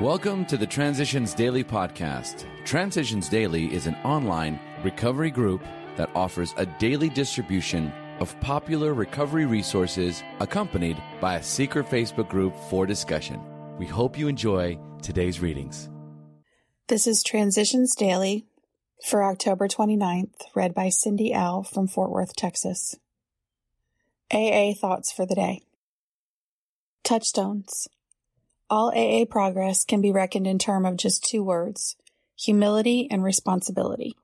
Welcome to the Transitions Daily podcast. Transitions Daily is an online recovery group that offers a daily distribution of popular recovery resources accompanied by a secret Facebook group for discussion. We hope you enjoy today's readings. This is Transitions Daily for October 29th, read by Cindy L. from Fort Worth, Texas. AA Thoughts for the Day. Touchstones. All AA progress can be reckoned in terms of just two words humility and responsibility.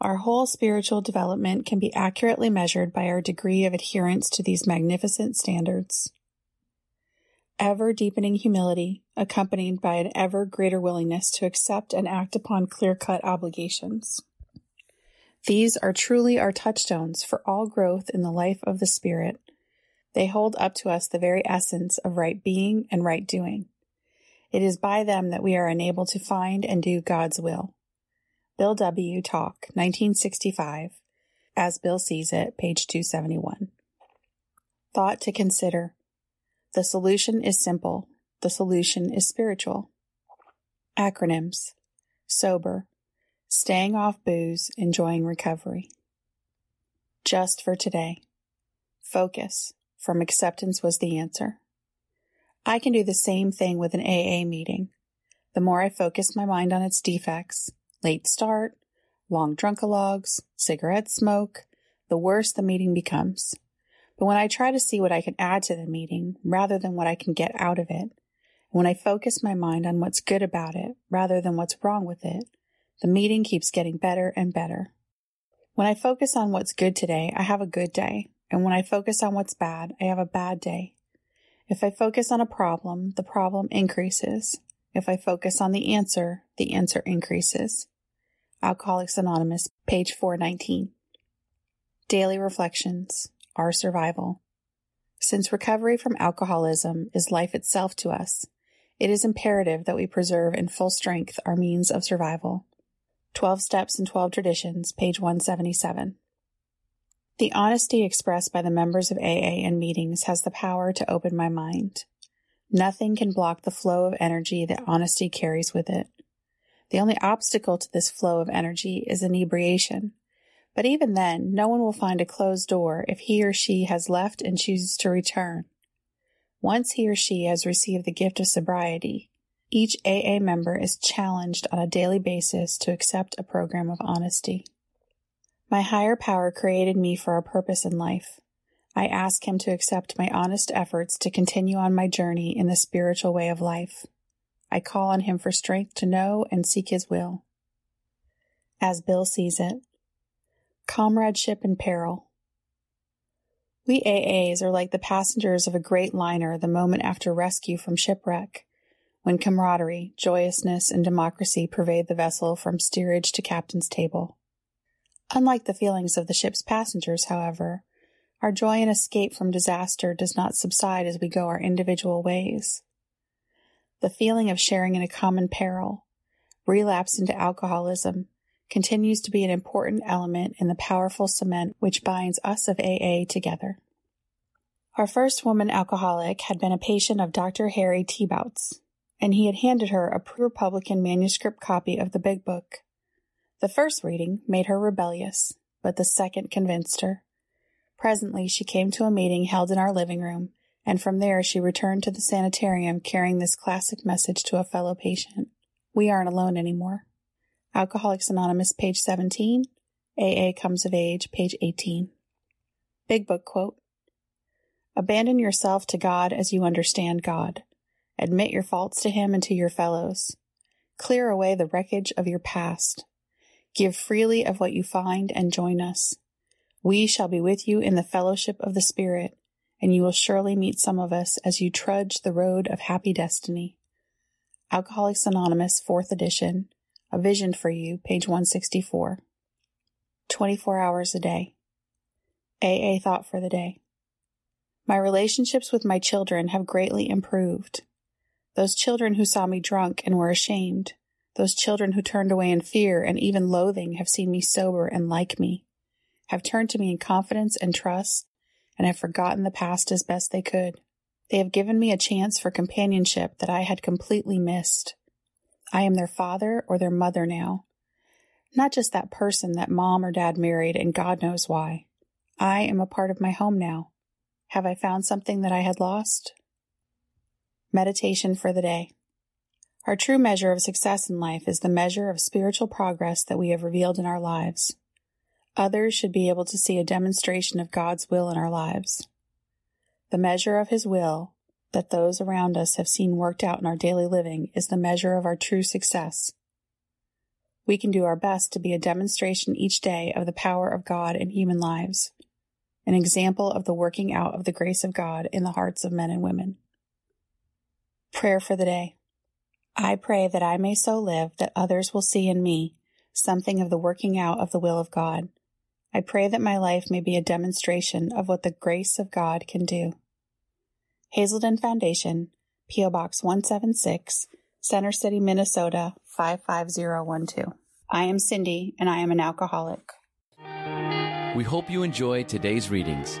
Our whole spiritual development can be accurately measured by our degree of adherence to these magnificent standards. Ever deepening humility, accompanied by an ever greater willingness to accept and act upon clear cut obligations. These are truly our touchstones for all growth in the life of the Spirit they hold up to us the very essence of right being and right doing. It is by them that we are enabled to find and do God's will. Bill W. Talk, 1965, as Bill sees it, page 271. Thought to consider. The solution is simple. The solution is spiritual. Acronyms. Sober. Staying off booze, enjoying recovery. Just for today. Focus from acceptance was the answer. I can do the same thing with an AA meeting. The more I focus my mind on its defects, late start, long drunkalogs, cigarette smoke, the worse the meeting becomes. But when I try to see what I can add to the meeting rather than what I can get out of it, when I focus my mind on what's good about it rather than what's wrong with it, the meeting keeps getting better and better. When I focus on what's good today, I have a good day. And when I focus on what's bad, I have a bad day. If I focus on a problem, the problem increases. If I focus on the answer, the answer increases. Alcoholics Anonymous, page 419. Daily Reflections, Our Survival. Since recovery from alcoholism is life itself to us, it is imperative that we preserve in full strength our means of survival. 12 Steps and 12 Traditions, page 177. The honesty expressed by the members of AA in meetings has the power to open my mind. Nothing can block the flow of energy that honesty carries with it. The only obstacle to this flow of energy is inebriation. But even then, no one will find a closed door if he or she has left and chooses to return. Once he or she has received the gift of sobriety, each AA member is challenged on a daily basis to accept a program of honesty. My higher power created me for a purpose in life. I ask Him to accept my honest efforts to continue on my journey in the spiritual way of life. I call on Him for strength to know and seek His will. As Bill sees it, comradeship in peril. We AAs are like the passengers of a great liner the moment after rescue from shipwreck, when camaraderie, joyousness, and democracy pervade the vessel from steerage to captain's table. Unlike the feelings of the ship's passengers, however, our joy in escape from disaster does not subside as we go our individual ways. The feeling of sharing in a common peril, relapse into alcoholism, continues to be an important element in the powerful cement which binds us of AA together. Our first woman alcoholic had been a patient of Dr. Harry Tiebout's, and he had handed her a pre-publication manuscript copy of the Big Book. The first reading made her rebellious, but the second convinced her. Presently she came to a meeting held in our living room, and from there she returned to the sanitarium carrying this classic message to a fellow patient. We aren't alone anymore. Alcoholics Anonymous, page 17. AA Comes of Age, page 18. Big Book quote. Abandon yourself to God as you understand God. Admit your faults to Him and to your fellows. Clear away the wreckage of your past. Give freely of what you find and join us. We shall be with you in the fellowship of the Spirit, and you will surely meet some of us as you trudge the road of happy destiny. Alcoholics Anonymous, 4th edition, A Vision for You, page 164. 24 hours a day. AA thought for the day. My relationships with my children have greatly improved. Those children who saw me drunk and were ashamed, those children who turned away in fear and even loathing have seen me sober and like me, have turned to me in confidence and trust, and have forgotten the past as best they could. They have given me a chance for companionship that I had completely missed. I am their father or their mother now. Not just that person that mom or dad married, and God knows why. I am a part of my home now. Have I found something that I had lost? Meditation for the day. Our true measure of success in life is the measure of spiritual progress that we have revealed in our lives. Others should be able to see a demonstration of God's will in our lives. The measure of His will that those around us have seen worked out in our daily living is the measure of our true success. We can do our best to be a demonstration each day of the power of God in human lives, an example of the working out of the grace of God in the hearts of men and women. Prayer for the day. I pray that I may so live that others will see in me something of the working out of the will of God. I pray that my life may be a demonstration of what the grace of God can do. Hazelden Foundation, P.O. Box 176, Center City, Minnesota 55012. I am Cindy, and I am an alcoholic. We hope you enjoy today's readings.